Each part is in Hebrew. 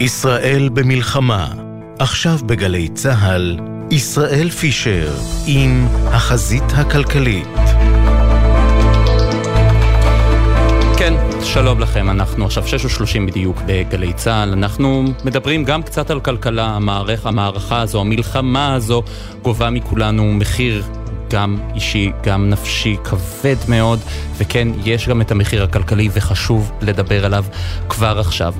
ישראל במלחמה, עכשיו בגלי צה"ל, ישראל פישר עם החזית הכלכלית. כן, שלום לכם, אנחנו עכשיו 6:30 בדיוק בגלי צה"ל. אנחנו מדברים גם קצת על כלכלה, המערך, המערכה הזו, המלחמה הזו, גובה מכולנו מחיר גם אישי, גם נפשי, כבד מאוד, וכן, יש גם את המחיר הכלכלי וחשוב לדבר עליו כבר עכשיו.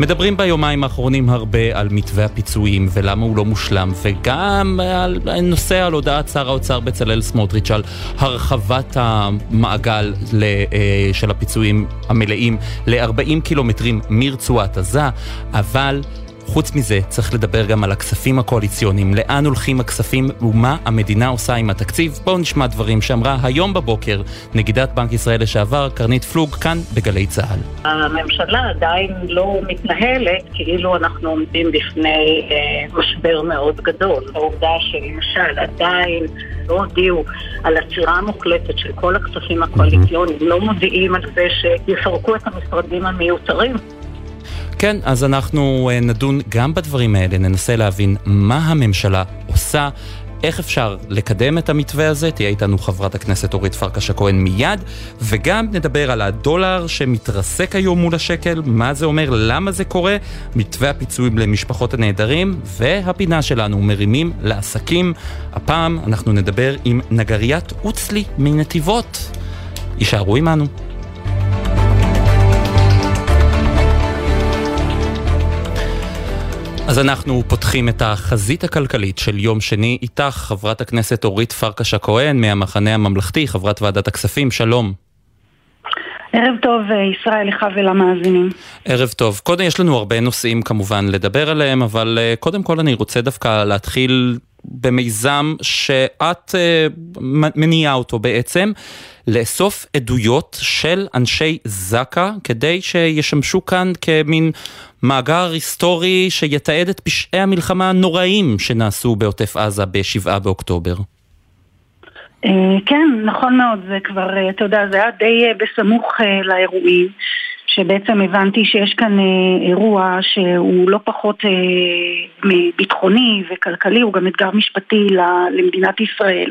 מדברים ביומיים האחרונים הרבה על מתווה הפיצויים ולמה הוא לא מושלם, וגם על נושא על הודעת שר האוצר בצלאל סמוטריץ' על הרחבת המעגל אה, של הפיצויים המלאים ל-40 קילומטרים מרצועת עזה, אבל... חוץ מזה, צריך לדבר גם על הכספים הקואליציוניים, לאן הולכים הכספים ומה המדינה עושה עם התקציב. בואו נשמע דברים שאמרה היום בבוקר נגידת בנק ישראל לשעבר, קרנית פלוג, כאן בגלי צה"ל. הממשלה עדיין לא מתנהלת כאילו אנחנו עומדים בפני אה, משבר מאוד גדול. העובדה שלמשל עדיין לא הודיעו על עצירה מוחלטת של כל הכספים הקואליציוניים, לא מודיעים על זה שיפרקו את המשרדים המיותרים. כן, אז אנחנו אה, נדון גם בדברים האלה, ננסה להבין מה הממשלה עושה. איך אפשר לקדם את המתווה הזה, תהיה איתנו חברת הכנסת אורית פרקש הכהן מיד, וגם נדבר על הדולר שמתרסק היום מול השקל, מה זה אומר, למה זה קורה, מתווה הפיצויים למשפחות הנעדרים, והפינה שלנו, מרימים לעסקים. הפעם אנחנו נדבר עם נגריית אוצלי מנתיבות. יישארו עמנו. אז אנחנו פותחים את החזית הכלכלית של יום שני איתך, חברת הכנסת אורית פרקש הכהן מהמחנה הממלכתי, חברת ועדת הכספים, שלום. ערב טוב, אה, ישראל, לך ולמאזינים. ערב טוב. קודם, יש לנו הרבה נושאים כמובן לדבר עליהם, אבל אה, קודם כל אני רוצה דווקא להתחיל במיזם שאת uh, מניעה אותו בעצם, לאסוף עדויות של אנשי זק"א כדי שישמשו כאן כמין מאגר היסטורי שיתעד את פשעי המלחמה הנוראים שנעשו בעוטף עזה ב-7 באוקטובר. אה, כן, נכון מאוד, זה כבר, אה, אתה יודע, זה היה די בסמוך לאירועים. שבעצם הבנתי שיש כאן אה, אירוע שהוא לא פחות אה, ביטחוני וכלכלי, הוא גם אתגר משפטי למדינת ישראל.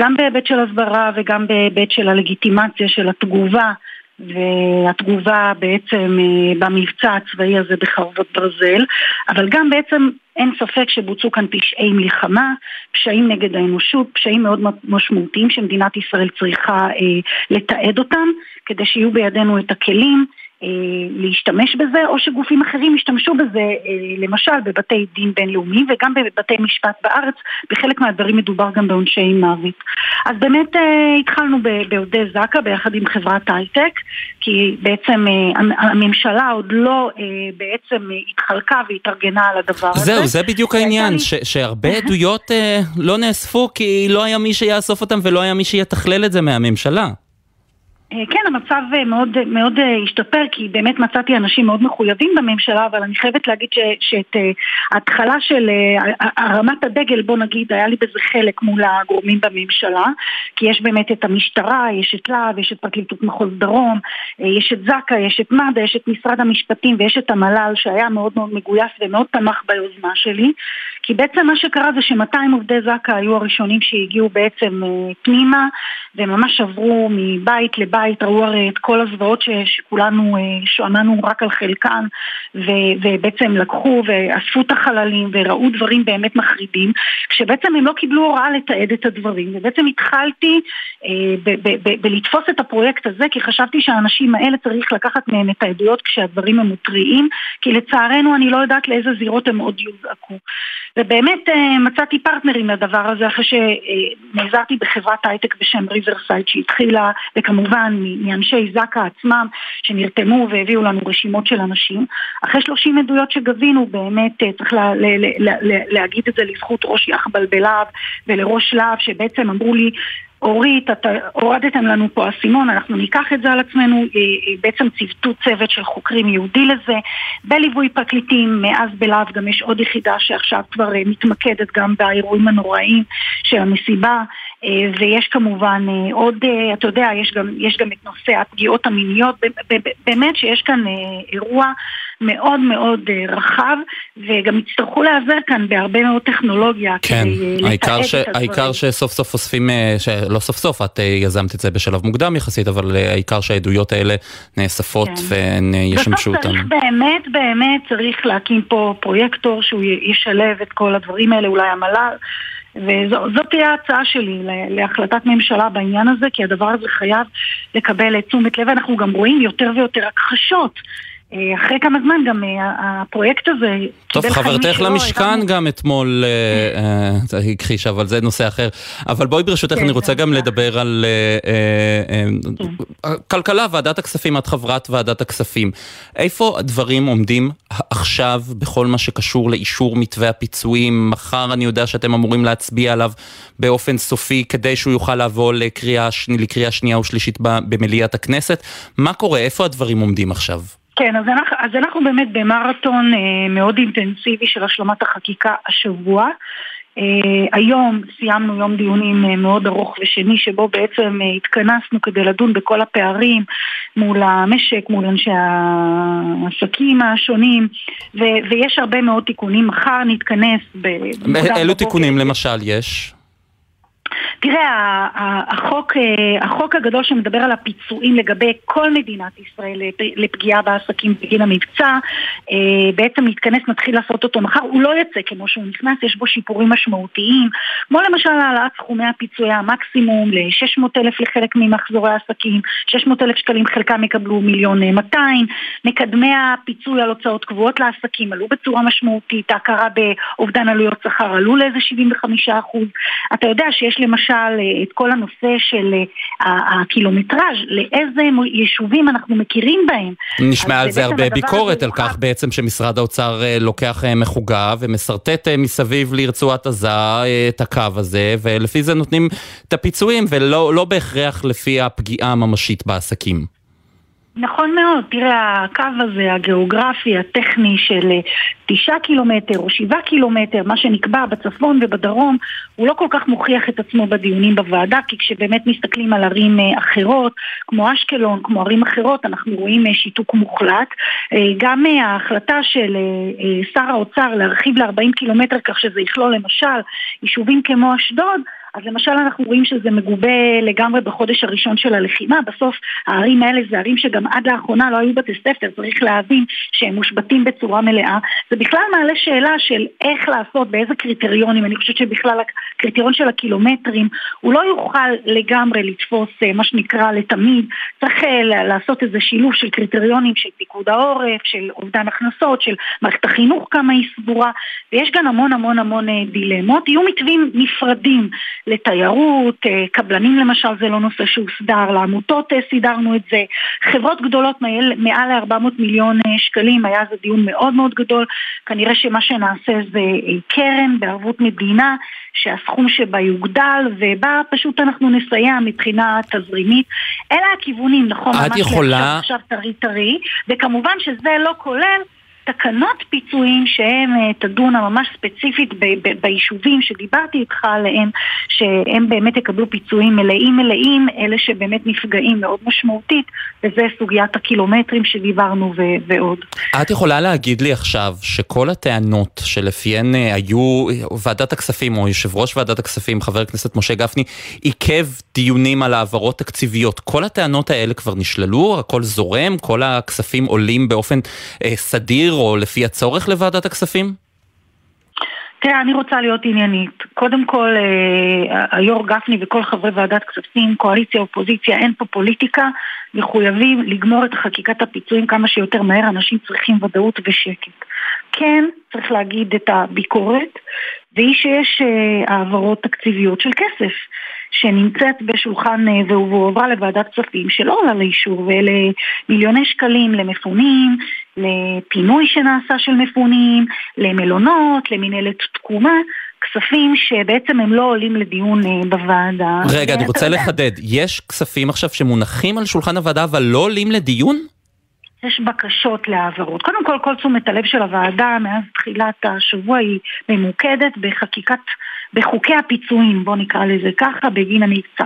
גם בהיבט של הסברה וגם בהיבט של הלגיטימציה של התגובה והתגובה בעצם אה, במבצע הצבאי הזה בחרבות ברזל, אבל גם בעצם אין ספק שבוצעו כאן פשעי מלחמה, פשעים נגד האנושות, פשעים מאוד משמעותיים שמדינת ישראל צריכה אה, לתעד אותם, כדי שיהיו בידינו את הכלים להשתמש בזה, או שגופים אחרים ישתמשו בזה, אה, למשל בבתי דין בינלאומיים וגם בבתי משפט בארץ, בחלק מהדברים מדובר גם בעונשי מוות. אז באמת אה, התחלנו בעובדי זק"א ביחד עם חברת הייטק, כי בעצם הממשלה עוד לא בעצם התחלקה והתארגנה על הדבר הזה. זהו, זה בדיוק העניין, ש- שהרבה עדויות לא נאספו כי לא היה מי שיאסוף אותם ולא היה מי שיתכלל את זה מהממשלה. אה, כן, המצב אה, מאוד, מאוד אה, השתפר כי באמת מצאתי אנשים מאוד מחויבים בממשלה אבל אני חייבת להגיד ש, שאת ההתחלה של הרמת הדגל בוא נגיד היה לי בזה חלק מול הגורמים בממשלה כי יש באמת את המשטרה, יש את להב, יש את פרקליטות מחוז דרום, יש את זק"א, יש את מד"א, יש את משרד המשפטים ויש את המל"ל שהיה מאוד מאוד מגויס ומאוד תמך ביוזמה שלי כי בעצם מה שקרה זה ש-200 עובדי זק"א היו הראשונים שהגיעו בעצם פנימה וממש עברו מבית לבית ראו הרי את כל הזוועות שכולנו אה, שמענו רק על חלקן ו- ובעצם לקחו ואספו את החללים וראו דברים באמת מחרידים כשבעצם הם לא קיבלו הוראה לתעד את הדברים. ובעצם התחלתי אה, בלתפוס את הפרויקט הזה כי חשבתי שהאנשים האלה צריך לקחת מהם את העדויות כשהדברים הם טריים כי לצערנו אני לא יודעת לאיזה זירות הם עוד יוזעקו ובאמת אה, מצאתי פרטנרים לדבר הזה אחרי שנעזרתי בחברת הייטק בשם Riverside שהתחילה וכמובן מאנשי זק"א עצמם שנרתמו והביאו לנו רשימות של אנשים. אחרי 30 עדויות שגבינו באמת אה, צריך לה, לה, לה, לה, להגיד את זה לזכות ראש יחב"ל בלהב ולראש להב שבעצם אמרו לי אורית, אתה הורדתם לנו פה אסימון, אנחנו ניקח את זה על עצמנו, אה, אה, בעצם ציוותו צוות של חוקרים יהודי לזה, בליווי פרקליטים, מאז בלהב גם יש עוד יחידה שעכשיו כבר מתמקדת גם באירועים הנוראים של המסיבה, ויש כמובן עוד, אתה יודע, יש גם, יש גם את נושא הפגיעות המיניות, באמת שיש כאן אירוע מאוד מאוד רחב, וגם יצטרכו להיעזר כאן בהרבה מאוד טכנולוגיה כן, כדי לתעד את הדברים. העיקר שסוף סוף אוספים, לא סוף סוף, את יזמת את זה בשלב מוקדם יחסית, אבל העיקר שהעדויות האלה נאספות כן. והן ישמשו. בסוף צריך באמת באמת צריך להקים פה פרויקטור שהוא ישלב את כל הדברים האלה, אולי המל"ל. וזאת תהיה ההצעה שלי להחלטת ממשלה בעניין הזה, כי הדבר הזה חייב לקבל תשומת לב. אנחנו גם רואים יותר ויותר הכחשות אחרי כמה זמן גם אה, הפרויקט הזה טוב, חברתך למשכן גם אתמול אה, הכחישה, אבל זה נושא אחר. אבל בואי ברשותך, כן, אני רוצה גם לדבר על כן. כלכלה, ועדת הכספים, את חברת ועדת הכספים. איפה הדברים עומדים עכשיו בכל מה שקשור לאישור מתווה הפיצויים? מחר אני יודע שאתם אמורים להצביע עליו באופן סופי כדי שהוא יוכל לבוא לקריאה שנייה ושלישית במליאת הכנסת. מה קורה? איפה הדברים עומדים עכשיו? כן, אז אנחנו, אז אנחנו באמת במרתון אה, מאוד אינטנסיבי של השלמת החקיקה השבוע. אה, היום סיימנו יום דיונים אה, מאוד ארוך ושני שבו בעצם אה, התכנסנו כדי לדון בכל הפערים מול המשק, מול אנשי העסקים השונים ו- ויש הרבה מאוד תיקונים. מחר נתכנס ב... אילו תיקונים למשל יש? תראה, החוק, אה, החוק הגדול שמדבר על הפיצויים לגבי כל מדינת ישראל לפגיעה בעסקים בגין המבצע, אה, בעצם מתכנס, נתחיל לעשות אותו מחר, הוא לא יצא כמו שהוא נכנס, יש בו שיפורים משמעותיים, כמו למשל העלאת סכומי הפיצויי המקסימום ל-600 אלף לחלק ממחזורי העסקים, 600 אלף שקלים חלקם יקבלו מיליון 200, מקדמי הפיצוי על הוצאות קבועות לעסקים עלו בצורה משמעותית, ההכרה באובדן עלויות שכר עלו לאיזה 75 אחוז, אתה יודע שיש למשל למשל את כל הנושא של אה, הקילומטראז', לאיזה יישובים אנחנו מכירים בהם. נשמע על זה הרבה ביקורת, על כך בעצם שמשרד האוצר אה, לוקח אה, מחוגה ומשרטט מסביב לרצועת עזה את הקו הזה, ולפי זה נותנים את הפיצויים, ולא לא בהכרח לפי הפגיעה הממשית בעסקים. נכון מאוד, תראה, הקו הזה, הגיאוגרפי, הטכני של אה, תשעה קילומטר או שבעה קילומטר, מה שנקבע בצפון ובדרום, הוא לא כל כך מוכיח את עצמו בדיונים בוועדה, כי כשבאמת מסתכלים על ערים אה, אחרות, כמו אשקלון, כמו ערים אחרות, אנחנו רואים אה, שיתוק מוחלט. גם ההחלטה של שר האוצר להרחיב ל-40 קילומטר, כך שזה יכלול למשל יישובים כמו אשדוד, אז למשל אנחנו רואים שזה מגובה לגמרי בחודש הראשון של הלחימה, בסוף הערים האלה זה ערים שגם עד לאחרונה לא היו בתי ספר, צריך להבין שהם מושבתים בצורה מלאה. זה בכלל מעלה שאלה של איך לעשות, באיזה קריטריונים, אני חושבת שבכלל הקריטריון של הקילומטרים, הוא לא יוכל לגמרי לתפוס אה, מה שנקרא לתמיד, צריך אה, לעשות איזה שילוב של קריטריונים של פיקוד העורף, של אובדן הכנסות, של מערכת החינוך כמה היא סגורה, ויש כאן המון המון המון אה, דילמות. יהיו מתווים נפרדים לתיירות, אה, קבלנים למשל זה לא נושא שהוסדר, לעמותות אה, סידרנו את זה, חברות גדולות מעל, מעל ל-400 מיליון אה, שקלים, היה זה דיון מאוד מאוד גדול, כנראה שמה שנעשה זה קרן בערבות מדינה שהסכום שבה יוגדל ובה פשוט אנחנו נסייע מבחינה תזרימית. אלה הכיוונים, נכון? את יכולה... עכשיו טרי טרי, וכמובן שזה לא כולל תקנות פיצויים שהן אה, תדונה ממש ספציפית ב- ב- ביישובים שדיברתי איתך עליהם, שהם באמת יקבלו פיצויים מלאים מלאים, אלה שבאמת נפגעים מאוד משמעותית, וזה סוגיית הקילומטרים שדיברנו ו- ועוד. את יכולה להגיד לי עכשיו שכל הטענות שלפיהן אה, היו ועדת הכספים או יושב ראש ועדת הכספים, חבר הכנסת משה גפני, עיכב דיונים על העברות תקציביות, כל הטענות האלה כבר נשללו, הכל זורם, כל הכספים עולים באופן אה, סדיר או לפי הצורך לוועדת הכספים? תראה, אני רוצה להיות עניינית. קודם כל, אה, היו"ר גפני וכל חברי ועדת כספים, קואליציה, אופוזיציה, אין פה פוליטיקה, מחויבים לגמור את חקיקת הפיצויים כמה שיותר מהר, אנשים צריכים ודאות ושקט. כן, צריך להגיד את הביקורת, והיא שיש אה, העברות תקציביות של כסף. שנמצאת בשולחן אה, והועברה לוועדת כספים שלא עולה לאישור ואלה מיליוני שקלים למפונים, לפינוי שנעשה של מפונים, למלונות, למנהלת תקומה. כספים שבעצם הם לא עולים לדיון אה, בוועדה. רגע, אני רוצה לחדד, יש כספים עכשיו שמונחים על שולחן הוועדה אבל לא עולים לדיון? יש בקשות להעברות. קודם כל, כל תשומת הלב של הוועדה מאז תחילת השבוע היא ממוקדת בחקיקת, בחוקי הפיצויים, בואו נקרא לזה ככה, בגין המבצע.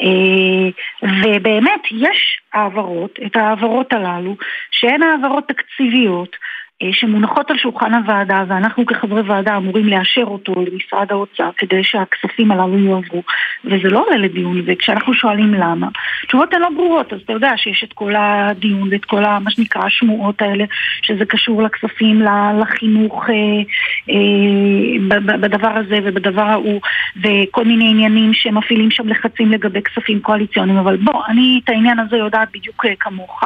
אה, ובאמת יש העברות, את ההעברות הללו, שהן העברות תקציביות, שמונחות על שולחן הוועדה ואנחנו כחברי ועדה אמורים לאשר אותו למשרד האוצר כדי שהכספים הללו יועברו. וזה לא עולה לדיון וכשאנחנו שואלים למה תשובות הן לא ברורות. אז אתה יודע שיש את כל הדיון ואת כל מה שנקרא השמועות האלה שזה קשור לכספים לחינוך אה, אה, בדבר הזה ובדבר ההוא וכל מיני עניינים שמפעילים שם לחצים לגבי כספים קואליציוניים. אבל בוא אני את העניין הזה יודעת בדיוק כמוך.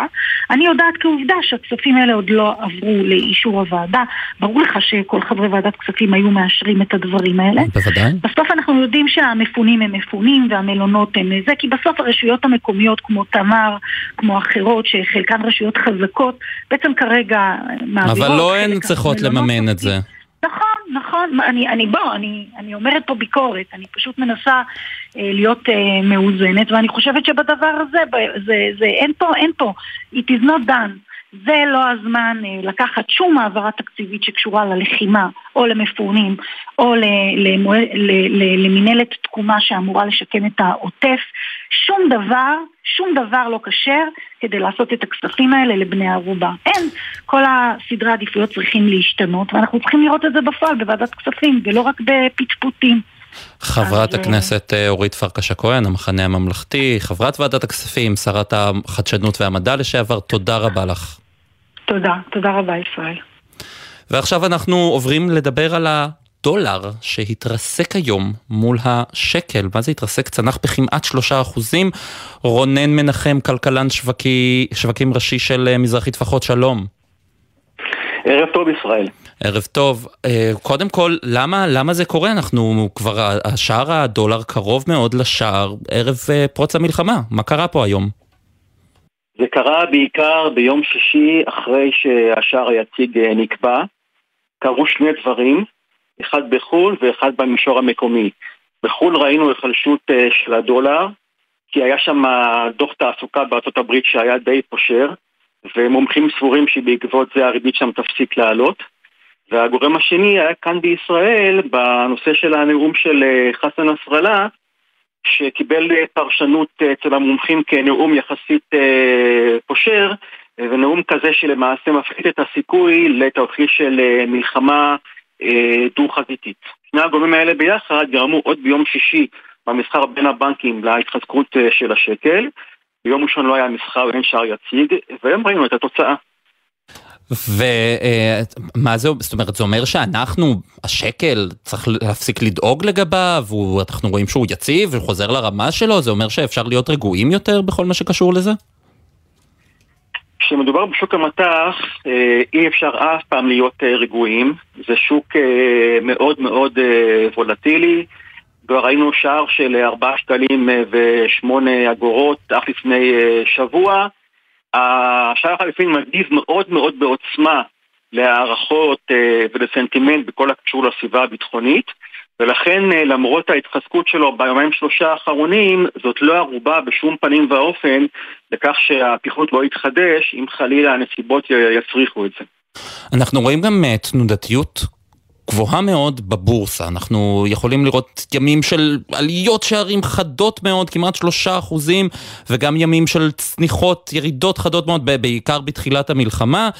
אני יודעת כעובדה שהכספים האלה עוד לא עברו לאישור הוועדה. ברור לך שכל חברי ועדת כספים היו מאשרים את הדברים האלה. בוודאי. בסוף אנחנו יודעים שהמפונים הם מפונים והמלונות הם זה, כי בסוף הרשויות המקומיות כמו תמר, כמו אחרות, שחלקן רשויות חזקות, בעצם כרגע מעבירות... אבל לא הן צריכות לממן את זה. נכון, נכון, אני, אני בוא, אני, אני אומרת פה ביקורת, אני פשוט מנסה אה, להיות אה, מאוזנת, ואני חושבת שבדבר הזה, זה, זה, אין פה, אין פה, it is not done. זה לא הזמן אה, לקחת שום העברה תקציבית שקשורה ללחימה או למפונים או למינהלת תקומה שאמורה לשקם את העוטף. שום דבר, שום דבר לא כשר כדי לעשות את הכספים האלה לבני ערובה. אין, כל הסדרי העדיפויות צריכים להשתנות ואנחנו צריכים לראות את זה בפועל בוועדת כספים ולא רק בפטפוטים. חברת הכנסת אה, אורית פרקש הכהן, המחנה הממלכתי, חברת ועדת הכספים, שרת החדשנות והמדע לשעבר, תודה רבה לך. תודה, תודה רבה ישראל. ועכשיו אנחנו עוברים לדבר על הדולר שהתרסק היום מול השקל. מה זה התרסק? צנח בכמעט שלושה אחוזים. רונן מנחם, כלכלן שווקי, שווקים ראשי של אה, מזרחי טפחות, שלום. ערב טוב ישראל. ערב טוב. אה, קודם כל, למה, למה זה קורה? אנחנו כבר, השער הדולר קרוב מאוד לשער ערב אה, פרוץ המלחמה. מה קרה פה היום? זה קרה בעיקר ביום שישי אחרי שהשער היציג אה, נקבע. קרו שני דברים, אחד בחו"ל ואחד במישור המקומי. בחו"ל ראינו היחלשות אה, של הדולר, כי היה שם דוח תעסוקה בארצות הברית שהיה די פושר, ומומחים סבורים שבעקבות זה הריבית שם תפסיק לעלות. והגורם השני היה כאן בישראל, בנושא של הנאום של אה, חסן נסראללה, שקיבל אה, פרשנות אה, אצל המומחים כנאום יחסית אה, פושר, ונאום כזה שלמעשה מפחית את הסיכוי לתרחיש של מלחמה דו-חזיתית. שני הגורמים האלה ביחד גרמו עוד ביום שישי במסחר בין הבנקים להתחזקות של השקל. ביום ראשון לא היה מסחר ואין שער יציג, והיום ראינו את התוצאה. ומה זה, זאת אומרת, זה אומר שאנחנו, השקל, צריך להפסיק לדאוג לגביו, אנחנו רואים שהוא יציב וחוזר לרמה שלו, זה אומר שאפשר להיות רגועים יותר בכל מה שקשור לזה? כשמדובר בשוק המטח, אה, אי אפשר אף פעם להיות אה, רגועים. זה שוק אה, מאוד מאוד וולטילי. כבר ראינו שער של 4 שקלים ו-8 אגורות אף לפני שבוע. השער החליפין מגיב מאוד מאוד בעוצמה להערכות אה, ולסנטימנט בכל הקשור לסביבה הביטחונית ולכן אה, למרות ההתחזקות שלו ביומיים שלושה האחרונים זאת לא ערובה בשום פנים ואופן לכך שהפיחות לא יתחדש אם חלילה הנסיבות יצריכו את זה. אנחנו רואים גם אה, תנודתיות גבוהה מאוד בבורסה. אנחנו יכולים לראות ימים של עליות שערים חדות מאוד, כמעט שלושה אחוזים, וגם ימים של צניחות, ירידות חדות מאוד, בעיקר בתחילת המלחמה.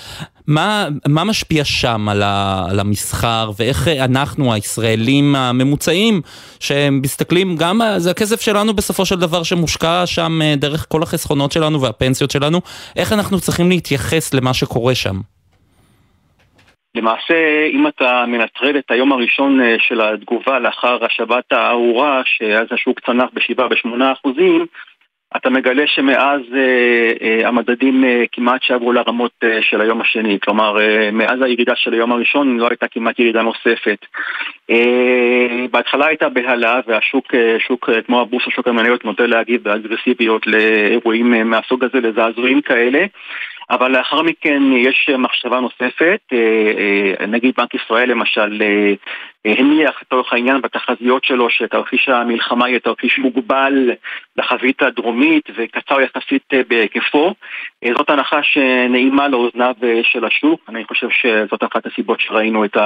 מה, מה משפיע שם על, ה, על המסחר, ואיך אנחנו, הישראלים הממוצעים, שמסתכלים גם, זה הכסף שלנו בסופו של דבר שמושקע שם אה, דרך כל החסכונות שלנו והפנסיות שלנו, איך אנחנו צריכים להתייחס למה שקורה שם? למעשה, אם אתה מנטרל את היום הראשון אה, של התגובה לאחר השבת הארורה, שאז השוק צנח ב-7 ב-8 אחוזים, אתה מגלה שמאז אה, אה, המדדים אה, כמעט שעברו לרמות אה, של היום השני. כלומר, אה, מאז הירידה של היום הראשון לא הייתה כמעט ירידה נוספת. אה, בהתחלה הייתה בהלה, והשוק, אה, שוק, אה, כמו הבורסה, שוק המניות, נוטה להגיב באגרסיביות לאירועים אה, מהסוג הזה, לזעזועים כאלה. אבל לאחר מכן יש מחשבה נוספת, אה, אה, נגיד בנק ישראל למשל הניח לצורך העניין בתחזיות שלו שתרחיש המלחמה יהיה תרחיש מוגבל לחבית הדרומית וקצר יחסית בהיקפו. זאת הנחה שנעימה לאוזניו של השוק, אני חושב שזאת אחת הסיבות שראינו את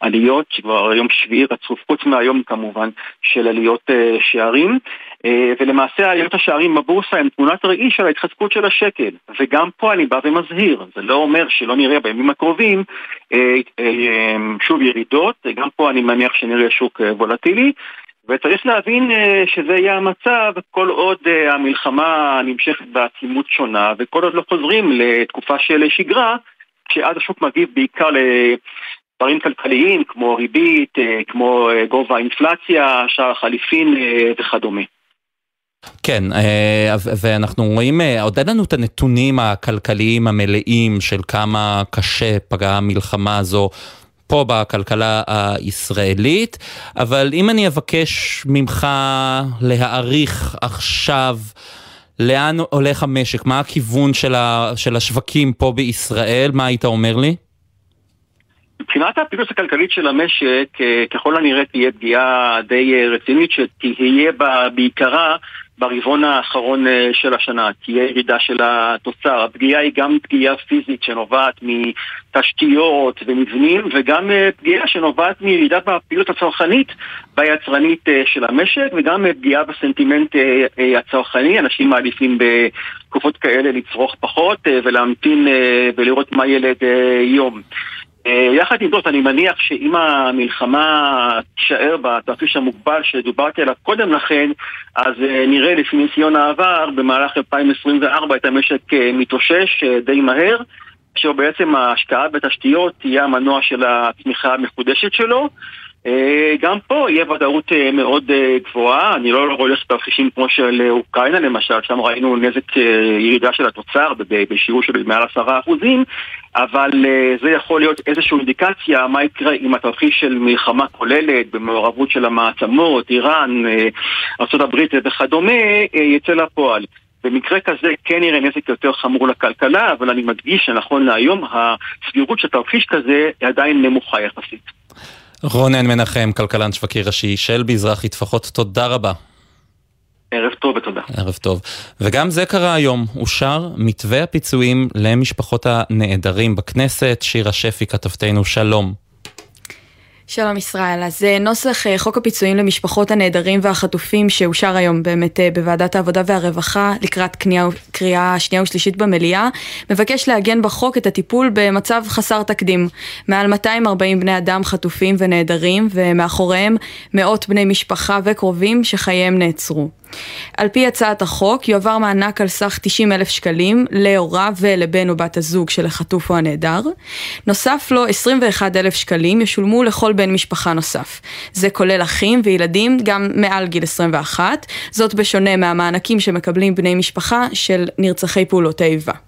העליות, שכבר יום שביעי רצוף, חוץ מהיום כמובן, של עליות שערים. אה, ולמעשה עליות השערים בבורסה הם תמונת ראי של ההתחזקות של השקל וגם פה אני בא ומזהיר, זה לא אומר שלא נראה בימים הקרובים אה, אה, שוב ירידות, גם פה אני מניח שנראה שוק וולטילי וצריך להבין שזה יהיה המצב כל עוד המלחמה נמשכת בעצימות שונה וכל עוד לא חוזרים לתקופה של שגרה כשאז השוק מגיב בעיקר דברים כלכליים כמו ריבית, כמו גובה האינפלציה, שער החליפין וכדומה. כן, אה, ואנחנו רואים, אה, עוד אין לנו את הנתונים הכלכליים המלאים של כמה קשה פגעה המלחמה הזו פה בכלכלה הישראלית, אבל אם אני אבקש ממך להעריך עכשיו לאן הולך המשק, מה הכיוון של, ה, של השווקים פה בישראל, מה היית אומר לי? מבחינת הפעילות הכלכלית של המשק, אה, ככל הנראה תהיה פגיעה די רצינית שתהיה בה בעיקרה ברבעון האחרון אה, של השנה תהיה ירידה של התוצר. הפגיעה היא גם פגיעה פיזית שנובעת מתשתיות ומבנים וגם אה, פגיעה שנובעת מירידה בפעילות הצרכנית והיצרנית אה, של המשק וגם פגיעה בסנטימנט הצרכני. אנשים מעדיפים בתקופות כאלה לצרוך פחות ולהמתין ולראות מה ילד יום. אה, יחד עם זאת, אני מניח שאם המלחמה תישאר בתרחיש המוגבל שדוברתי עליו קודם לכן, אז אה, נראה לפי ניסיון העבר, במהלך 2024 את המשק אה, מתאושש די מהר, אשר בעצם ההשקעה בתשתיות תהיה המנוע של הצמיחה המחודשת שלו. אה, גם פה יהיה ודאות אה, מאוד אה, גבוהה, אני לא הולך לתרחישים כמו של אוקראינה למשל, שם ראינו נזק ירידה של התוצר בשיעור של מעל עשרה אחוזים, אבל זה יכול להיות איזושהי אינדיקציה מה יקרה אם התרחיש של מלחמה כוללת במעורבות של המעצמות, איראן, ארה"ב וכדומה, יצא לפועל. במקרה כזה כן יראה נזק יותר חמור לכלכלה, אבל אני מדגיש שנכון להיום הסבירות של תרחיש כזה היא עדיין נמוכה יחסית. רונן מנחם, כלכלן שווקי ראשי של מזרחי טפחות, תודה רבה. ערב טוב ותודה. ערב טוב. וגם זה קרה היום, אושר מתווה הפיצויים למשפחות הנעדרים בכנסת. שירה שפי, כתבתנו, שלום. שלום ישראל, אז אה, נוסח אה, חוק הפיצויים למשפחות הנעדרים והחטופים שאושר היום באמת אה, בוועדת העבודה והרווחה לקראת קנייה, קריאה שנייה ושלישית במליאה, מבקש לעגן בחוק את הטיפול במצב חסר תקדים. מעל 240 בני אדם חטופים ונעדרים ומאחוריהם מאות בני משפחה וקרובים שחייהם נעצרו. על פי הצעת החוק יועבר מענק על סך 90 אלף שקלים להוריו ולבן או בת הזוג של החטוף או הנעדר. נוסף לו 21 אלף שקלים ישולמו לכל בן משפחה נוסף. זה כולל אחים וילדים גם מעל גיל 21, זאת בשונה מהמענקים שמקבלים בני משפחה של נרצחי פעולות האיבה.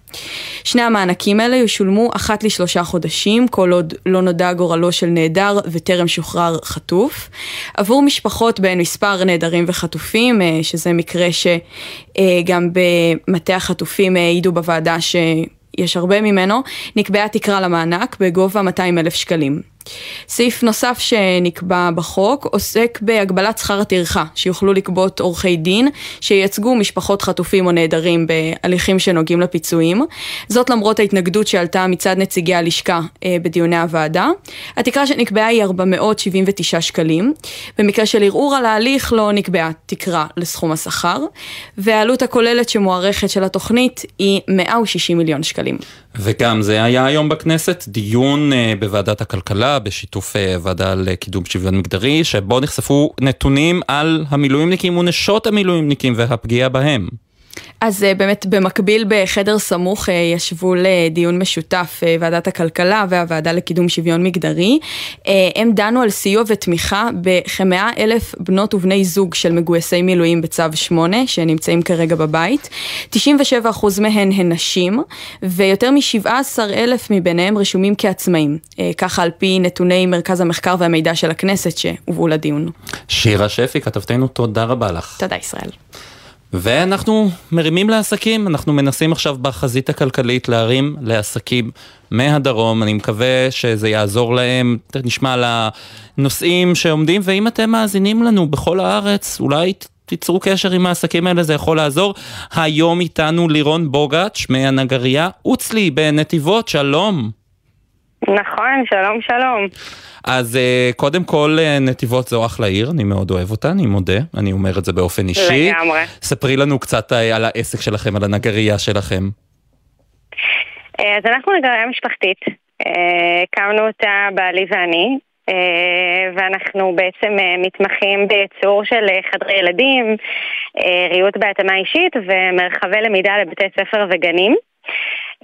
שני המענקים האלה ישולמו אחת לשלושה חודשים, כל עוד לא נודע גורלו של נעדר וטרם שוחרר חטוף. עבור משפחות בהן מספר נעדרים וחטופים, אה, שזה מקרה שגם במטה החטופים העידו בוועדה שיש הרבה ממנו, נקבעה תקרה למענק בגובה 200 אלף שקלים. סעיף נוסף שנקבע בחוק עוסק בהגבלת שכר הטרחה, שיוכלו לגבות עורכי דין שייצגו משפחות חטופים או נעדרים בהליכים שנוגעים לפיצויים. זאת למרות ההתנגדות שעלתה מצד נציגי הלשכה אה, בדיוני הוועדה. התקרה שנקבעה היא 479 שקלים. במקרה של ערעור על ההליך לא נקבעה תקרה לסכום השכר, והעלות הכוללת שמוערכת של התוכנית היא 160 מיליון שקלים. וגם זה היה היום בכנסת, דיון אה, בוועדת הכלכלה בשיתוף אה, ועדה לקידום שוויון מגדרי, שבו נחשפו נתונים על המילואימניקים ונשות המילואימניקים והפגיעה בהם. אז אה, באמת במקביל בחדר סמוך אה, ישבו לדיון משותף אה, ועדת הכלכלה והוועדה לקידום שוויון מגדרי. הם דנו על סיוע ותמיכה בכמאה אלף בנות ובני זוג של מגויסי מילואים בצו 8 שנמצאים כרגע בבית. 97% מהן הן נשים ויותר מ-17 אלף מביניהם רשומים כעצמאים. ככה על פי נתוני מרכז המחקר והמידע של הכנסת שהובאו לדיון. שירה שפי, כתבתנו, תודה רבה לך. תודה ישראל. ואנחנו מרימים לעסקים, אנחנו מנסים עכשיו בחזית הכלכלית להרים לעסקים מהדרום, אני מקווה שזה יעזור להם, נשמע על הנושאים שעומדים, ואם אתם מאזינים לנו בכל הארץ, אולי תיצרו קשר עם העסקים האלה, זה יכול לעזור. היום איתנו לירון בוגאץ' מהנגרייה אוצלי בנתיבות, שלום. נכון, שלום שלום. אז uh, קודם כל, uh, נתיבות זו אחלה עיר, אני מאוד אוהב אותה, אני מודה, אני אומר את זה באופן אישי. לגמרי. ספרי לנו קצת uh, על העסק שלכם, על הנגרייה שלכם. אז אנחנו נגרייה משפחתית, הקמנו אותה בעלי ואני, ואנחנו בעצם מתמחים בייצור של חדרי ילדים, ריהוט בהתאמה אישית ומרחבי למידה לבתי ספר וגנים.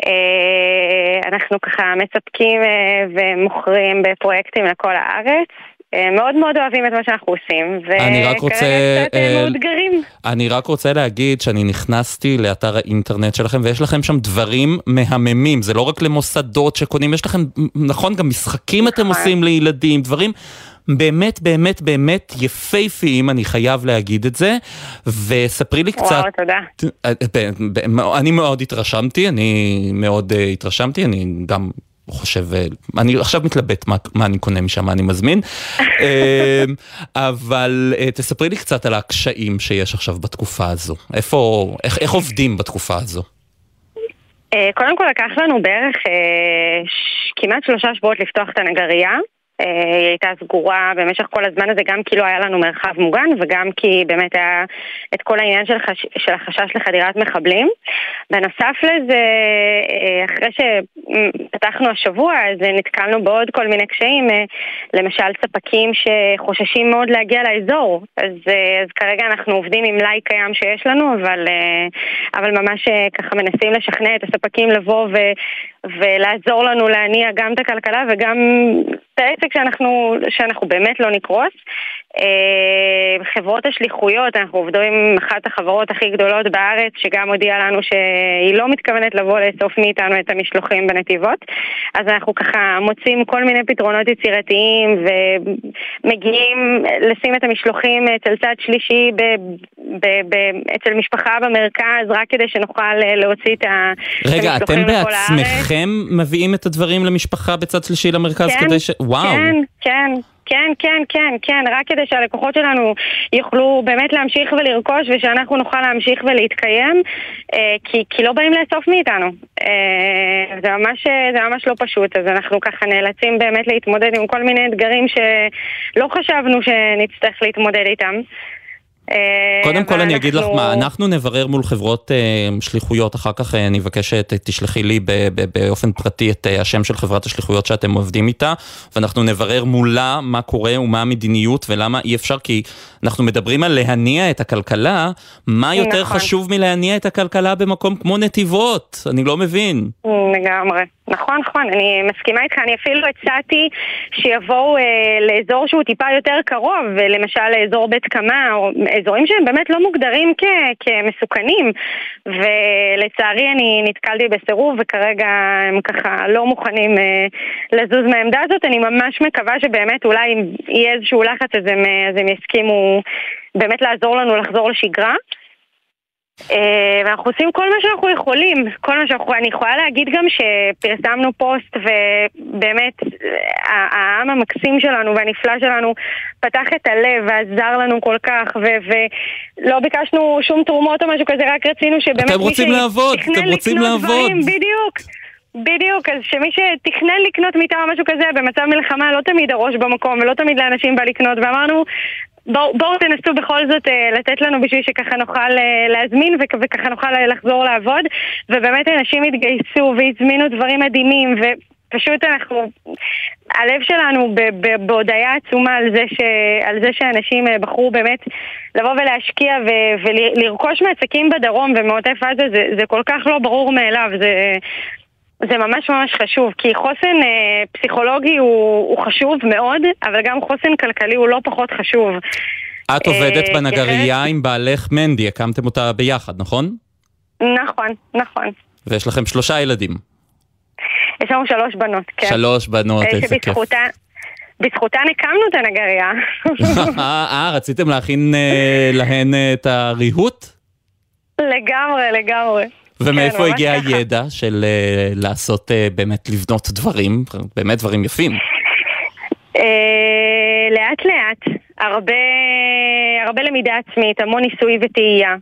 אה, אנחנו ככה מספקים אה, ומוכרים בפרויקטים לכל הארץ. אה, מאוד מאוד אוהבים את מה שאנחנו עושים, וכרגע קצת מאותגרים. אני רק רוצה להגיד שאני נכנסתי לאתר האינטרנט שלכם ויש לכם שם דברים מהממים, זה לא רק למוסדות שקונים, יש לכם, נכון, גם משחקים אתם נכון. עושים לילדים, דברים באמת באמת באמת יפייפיים, אני חייב להגיד את זה, וספרי לי קצת... וואו, תודה. אה, אני מאוד התרשמתי, אני מאוד uh, התרשמתי, אני גם חושב, אה, אני עכשיו מתלבט מה, מה אני קונה משם, מה אני מזמין, אבל תספרי לי קצת על הקשיים שיש עכשיו בתקופה הזו, איפה, איך, איך עובדים בתקופה הזו? קודם כל לקח לנו בערך כמעט שלושה שבועות לפתוח את הנגרייה. אה, היא הייתה סגורה במשך כל הזמן הזה, גם כי לא היה לנו מרחב מוגן וגם כי באמת היה את כל העניין של, חש... של החשש לחדירת מחבלים. בנוסף לזה, אה, אחרי שפתחנו השבוע, אז נתקלנו בעוד כל מיני קשיים, אה, למשל ספקים שחוששים מאוד להגיע לאזור. אז, אז כרגע אנחנו עובדים עם מלאי קיים שיש לנו, אבל, אבל ממש ככה מנסים לשכנע את הספקים לבוא ו... ולעזור לנו להניע גם את הכלכלה וגם את העסק שאנחנו, שאנחנו באמת לא נקרוס. אה, חברות השליחויות, אנחנו עובדים עם אחת החברות הכי גדולות בארץ, שגם הודיעה לנו שהיא לא מתכוונת לבוא לאסוף מאיתנו את המשלוחים בנתיבות. אז אנחנו ככה מוצאים כל מיני פתרונות יצירתיים ומגיעים לשים את המשלוחים אצל צד שלישי ב, ב, ב, אצל משפחה במרכז, רק כדי שנוכל להוציא את המשלוחים רגע, אתם בעצמכם מביאים את הדברים למשפחה בצד שלישי למרכז כן, כדי ש... וואו. כן, כן. כן, כן, כן, כן, רק כדי שהלקוחות שלנו יוכלו באמת להמשיך ולרכוש ושאנחנו נוכל להמשיך ולהתקיים, אה, כי, כי לא באים לאסוף מאיתנו. אה, זה, ממש, זה ממש לא פשוט, אז אנחנו ככה נאלצים באמת להתמודד עם כל מיני אתגרים שלא חשבנו שנצטרך להתמודד איתם. אה, קודם כל אני אגיד לך מה, אנחנו נברר מול חברות אה, שליחויות, אחר כך אה, אני אבקש שתשלחי לי באופן פרטי את השם של חברת השליחויות שאתם עובדים איתה, ואנחנו נברר מולה מה קורה ומה המדיניות ולמה אי אפשר, כי אנחנו מדברים על להניע את הכלכלה, מה יותר נכון. חשוב מלהניע את הכלכלה במקום כמו נתיבות? אני לא מבין. לגמרי. נכון, נכון, אני מסכימה איתך, אני אפילו הצעתי שיבואו אה, לאזור שהוא טיפה יותר קרוב, למשל לאזור בית קמה, או אזורים שהם באמת לא מוגדרים כ- כמסוכנים, ולצערי אני נתקלתי בסירוב, וכרגע הם ככה לא מוכנים אה, לזוז מהעמדה הזאת, אני ממש מקווה שבאמת אולי אם יהיה איזשהו לחץ אז הם, אה, אז הם יסכימו באמת לעזור לנו לחזור לשגרה. אה, ואנחנו עושים כל מה שאנחנו יכולים, כל מה שאנחנו, אני יכולה להגיד גם שפרסמנו פוסט ובאמת העם המקסים שלנו והנפלא שלנו פתח את הלב ועזר לנו כל כך ו- ולא ביקשנו שום תרומות או משהו כזה, רק רצינו שבאמת אתם רוצים לעבוד, אתם רוצים לעבוד. דברים, בדיוק. בדיוק, אז שמי שתכנן לקנות מיטה או משהו כזה במצב מלחמה לא תמיד הראש במקום ולא תמיד לאנשים בא לקנות ואמרנו בואו בוא תנסו בכל זאת אה, לתת לנו בשביל שככה נוכל אה, להזמין וכ- וככה נוכל אה, לחזור לעבוד. ובאמת אנשים התגייסו והזמינו דברים מדהימים ופשוט אנחנו, הלב שלנו בהודיה עצומה על זה, ש, על זה שאנשים בחרו באמת לבוא ולהשקיע ו- ולרכוש מעסקים בדרום ומעוטף עזה זה, זה כל כך לא ברור מאליו, זה... זה ממש ממש חשוב, כי חוסן אה, פסיכולוגי הוא, הוא חשוב מאוד, אבל גם חוסן כלכלי הוא לא פחות חשוב. את עובדת אה, בנגרייה עם בעלך מנדי, הקמתם אותה ביחד, נכון? נכון, נכון. ויש לכם שלושה ילדים. יש לנו שלוש בנות, כן. שלוש בנות, אה, איזה כיף. בזכותן הקמנו את הנגרייה. אה, רציתם להכין אה, להן אה, את הריהוט? לגמרי, לגמרי. ומאיפה כן, הגיע הידע של uh, לעשות, uh, באמת לבנות דברים, באמת דברים יפים? Uh, לאט לאט, הרבה, הרבה למידה עצמית, המון ניסוי וטעייה.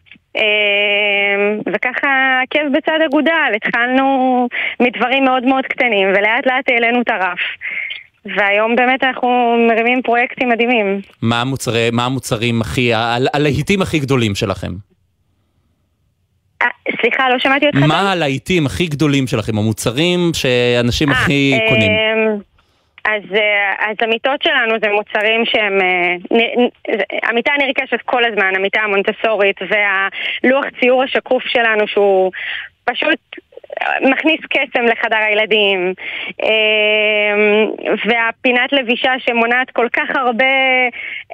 וככה עקב בצד אגודל, התחלנו מדברים מאוד מאוד קטנים ולאט לאט העלינו את הרף. והיום באמת אנחנו מרימים פרויקטים מדהימים. מה, המוצרי, מה המוצרים הכי, הלהיטים הכי גדולים שלכם? סליחה, לא שמעתי אותך. מה הלהיטים הכי גדולים שלכם, המוצרים שאנשים 아, הכי אה, קונים? אז, אה, אז המיטות שלנו זה מוצרים שהם... אה, המיטה נרכשת כל הזמן, המיטה המונטסורית והלוח ציור השקוף שלנו שהוא פשוט מכניס קסם לחדר הילדים, אמ, והפינת לבישה שמונעת כל כך הרבה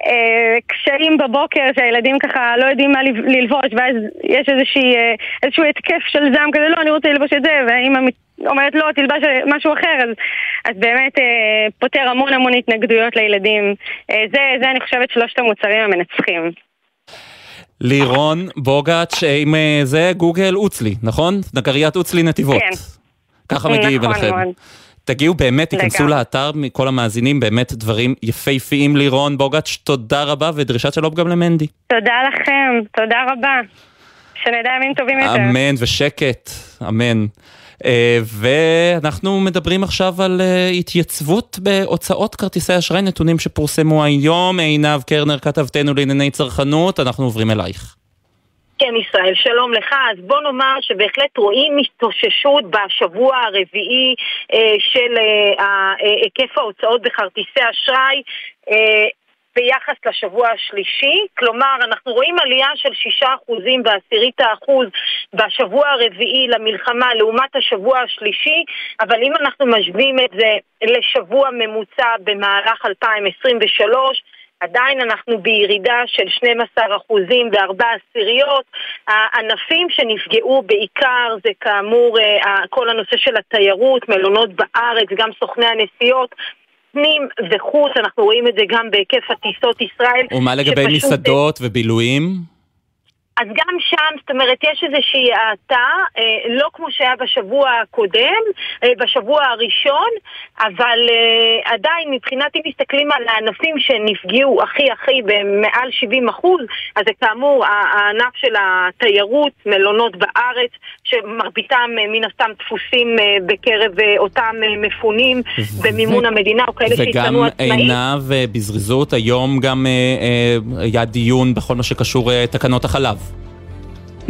אה, קשיים בבוקר שהילדים ככה לא יודעים מה ללבוש, ואז יש איזושהי, אה, איזשהו התקף של זעם כזה, לא, אני רוצה ללבוש את זה, והאמא אומרת לא, תלבש משהו אחר, אז, אז באמת אה, פותר המון המון התנגדויות לילדים. אה, זה, זה אני חושבת שלושת המוצרים המנצחים. לירון בוגאץ', עם אה, זה גוגל אוצלי, נכון? נגריית אוצלי נתיבות. כן. ככה מגיעים נכון אליכם. מאוד. תגיעו באמת, תיכנסו לאתר מכל המאזינים, באמת דברים יפהפיים לירון בוגאץ', תודה רבה ודרישת שלום גם למנדי. תודה לכם, תודה רבה. שנדע ימים טובים יותר. אמן ושקט, אמן. אה, ואנחנו מדברים עכשיו על אה, התייצבות בהוצאות כרטיסי אשראי, נתונים שפורסמו היום. עינב קרנר, כתבתנו לענייני צרכנות, אנחנו עוברים אלייך. כן, ישראל, שלום לך. אז בוא נאמר שבהחלט רואים התאוששות בשבוע הרביעי אה, של אה, אה, היקף ההוצאות בכרטיסי אשראי. ביחס לשבוע השלישי, כלומר אנחנו רואים עלייה של שישה אחוזים בעשירית האחוז בשבוע הרביעי למלחמה לעומת השבוע השלישי, אבל אם אנחנו משווים את זה לשבוע ממוצע במהלך 2023, עדיין אנחנו בירידה של 12 אחוזים וארבע עשיריות. הענפים שנפגעו בעיקר זה כאמור אה, כל הנושא של התיירות, מלונות בארץ, גם סוכני הנסיעות. פנים וחוץ, אנחנו רואים את זה גם בהיקף הטיסות ישראל. ומה לגבי מסעדות ובילויים? אז גם שם, זאת אומרת, יש איזושהי האטה, אה, לא כמו שהיה בשבוע הקודם, אה, בשבוע הראשון, אבל אה, עדיין מבחינת אם מסתכלים על הענפים שנפגעו הכי הכי במעל 70 אחוז, אז זה כאמור הענף של התיירות, מלונות בארץ, שמרביתם מן הסתם דפוסים בקרב אותם מפונים במימון ו... המדינה, או כאלה שהתקנו עצמאית. וגם עינב, אה, בזריזות, היום גם היה דיון בכל מה שקשור תקנות החלב.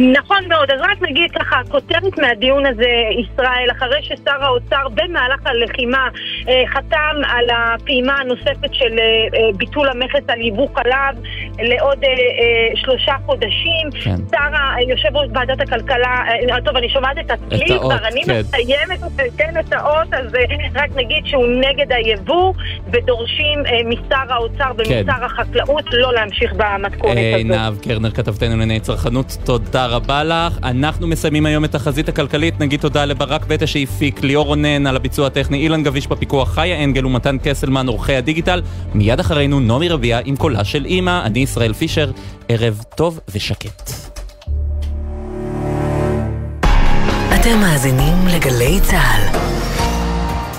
נכון מאוד, אז רק נגיד ככה, כותרת מהדיון הזה, ישראל, אחרי ששר האוצר במהלך הלחימה אה, חתם על הפעימה הנוספת של אה, אה, ביטול המכס על יבוא חלב לעוד אה, אה, שלושה חודשים, כן. שר, יושב ראש ועדת הכלכלה, אה, טוב, אני שומעת את הצליל, כבר אני כן. מסיימת כן, את האות, אז אה, רק נגיד שהוא נגד היבוא, ודורשים אה, משר האוצר ומשר כן. החקלאות לא להמשיך במתכונת אה, הזאת. עינב קרנר, כתבתנו לענייני צרכנות, תודה רבה לך. אנחנו מסיימים היום את החזית הכלכלית. נגיד תודה לברק בטה שהפיק, ליאור רונן על הביצוע הטכני, אילן גביש בפיקוח, חיה אנגל ומתן קסלמן, עורכי הדיגיטל. מיד אחרינו נעמי רביע עם קולה של אימא. אני ישראל פישר. ערב טוב ושקט. אתם מאזינים לגלי צה"ל.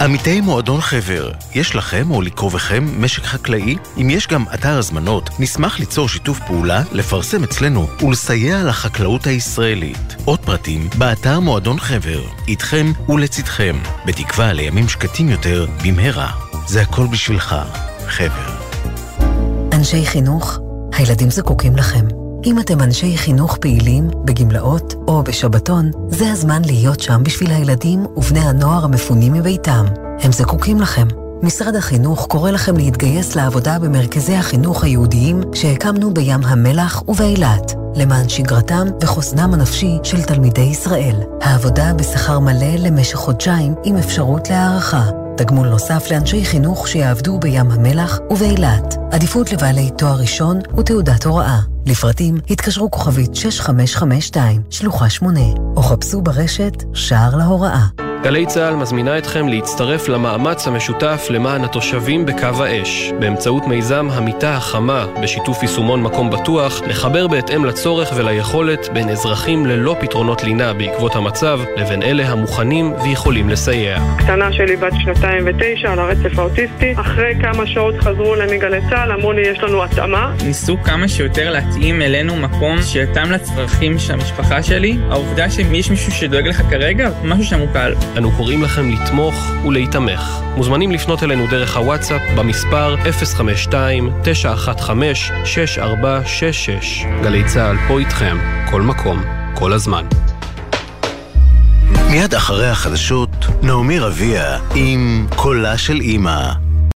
עמיתי מועדון חבר, יש לכם או לקרובכם משק חקלאי? אם יש גם אתר הזמנות, נשמח ליצור שיתוף פעולה, לפרסם אצלנו ולסייע לחקלאות הישראלית. עוד פרטים, באתר מועדון חבר, איתכם ולצדכם, בתקווה לימים שקטים יותר במהרה. זה הכל בשבילך, חבר. אנשי חינוך, הילדים זקוקים לכם. אם אתם אנשי חינוך פעילים, בגמלאות או בשבתון, זה הזמן להיות שם בשביל הילדים ובני הנוער המפונים מביתם. הם זקוקים לכם. משרד החינוך קורא לכם להתגייס לעבודה במרכזי החינוך היהודיים שהקמנו בים המלח ובאילת, למען שגרתם וחוסנם הנפשי של תלמידי ישראל. העבודה בשכר מלא למשך חודשיים עם אפשרות להערכה. תגמול נוסף לאנשי חינוך שיעבדו בים המלח ובאילת. עדיפות לבעלי תואר ראשון ותעודת הוראה. לפרטים התקשרו כוכבית 6552, שלוחה 8, או חפשו ברשת שער להוראה. גלי צה"ל מזמינה אתכם להצטרף למאמץ המשותף למען התושבים בקו האש. באמצעות מיזם המיטה החמה, בשיתוף יישומון מקום בטוח, לחבר בהתאם לצורך וליכולת בין אזרחים ללא פתרונות לינה בעקבות המצב, לבין אלה המוכנים ויכולים לסייע. קטנה שלי בת שנתיים ותשע על הרצף האוטיסטי, אחרי כמה שעות חזרו אליי מגלי צה"ל, אמרו לי יש לנו התאמה. ניסו כמה שיותר להתאים אלינו מקום שיתאם לצרכים של המשפחה שלי. העובדה שיש מישהו שדואג לך כרגע, משהו שם הוא קל. אנו קוראים לכם לתמוך ולהיתמך. מוזמנים לפנות אלינו דרך הוואטסאפ במספר 052-915-6466. גלי צה"ל פה איתכם, כל מקום, כל הזמן. מיד אחרי החדשות, נעמי רביע עם קולה של אימא.